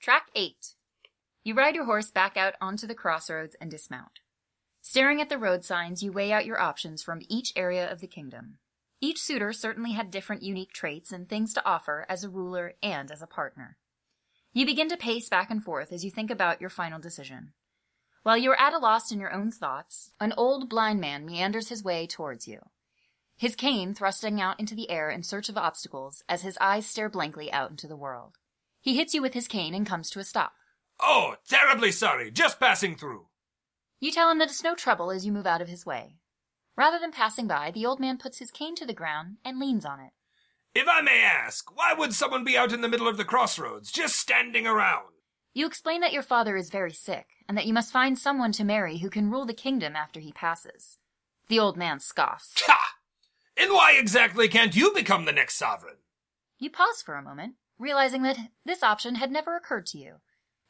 Track 8. You ride your horse back out onto the crossroads and dismount. Staring at the road signs, you weigh out your options from each area of the kingdom. Each suitor certainly had different unique traits and things to offer as a ruler and as a partner. You begin to pace back and forth as you think about your final decision. While you are at a loss in your own thoughts, an old blind man meanders his way towards you, his cane thrusting out into the air in search of obstacles as his eyes stare blankly out into the world. He hits you with his cane and comes to a stop. Oh, terribly sorry. Just passing through. You tell him that it's no trouble as you move out of his way. Rather than passing by, the old man puts his cane to the ground and leans on it. If I may ask, why would someone be out in the middle of the crossroads, just standing around? You explain that your father is very sick, and that you must find someone to marry who can rule the kingdom after he passes. The old man scoffs. Ha! And why exactly can't you become the next sovereign? You pause for a moment, realizing that this option had never occurred to you.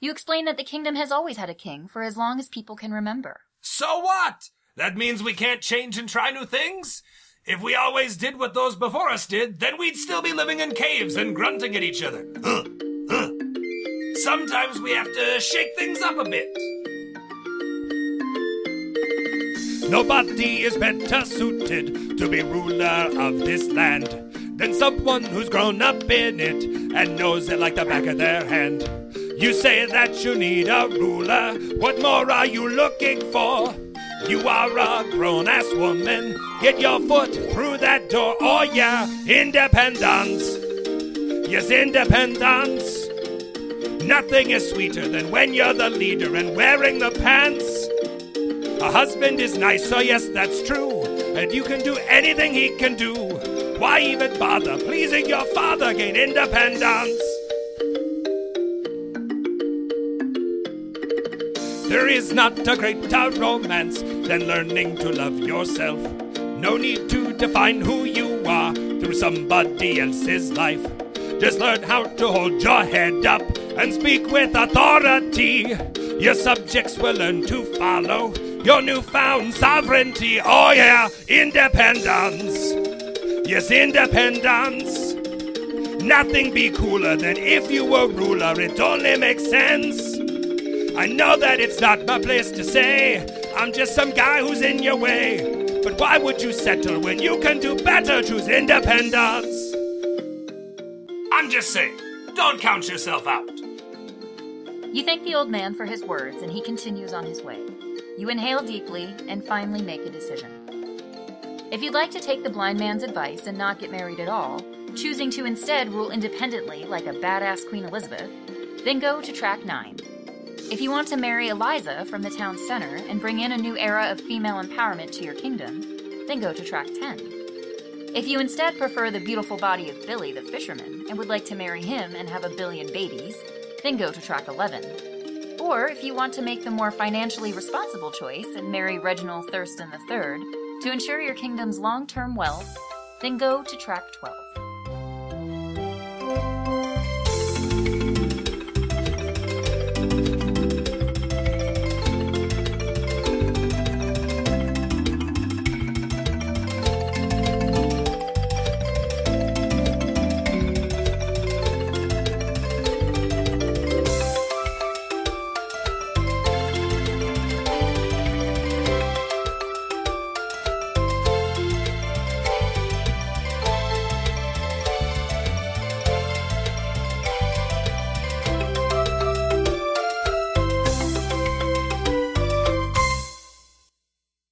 You explain that the kingdom has always had a king for as long as people can remember. So what? That means we can't change and try new things? If we always did what those before us did, then we'd still be living in caves and grunting at each other. Huh, huh. Sometimes we have to shake things up a bit. Nobody is better suited to be ruler of this land than someone who's grown up in it and knows it like the back of their hand. You say that you need a ruler. What more are you looking for? You are a grown ass woman. Get your foot through that door. Oh, yeah, independence. Yes, independence. Nothing is sweeter than when you're the leader and wearing the pants. A husband is nice, so yes, that's true. And you can do anything he can do. Why even bother pleasing your father? Gain independence. There is not a greater romance than learning to love yourself. No need to define who you are through somebody else's life. Just learn how to hold your head up and speak with authority. Your subjects will learn to follow your newfound sovereignty. Oh, yeah, independence. Yes, independence. Nothing be cooler than if you were ruler. It only makes sense. I know that it's not my place to say. I'm just some guy who's in your way. But why would you settle when you can do better? Choose independence. I'm just saying, don't count yourself out. You thank the old man for his words, and he continues on his way. You inhale deeply and finally make a decision. If you'd like to take the blind man's advice and not get married at all, choosing to instead rule independently like a badass Queen Elizabeth, then go to track 9. If you want to marry Eliza from the town center and bring in a new era of female empowerment to your kingdom, then go to track 10. If you instead prefer the beautiful body of Billy the fisherman and would like to marry him and have a billion babies, then go to track 11. Or if you want to make the more financially responsible choice and marry Reginald Thurston III to ensure your kingdom's long term wealth, then go to track 12.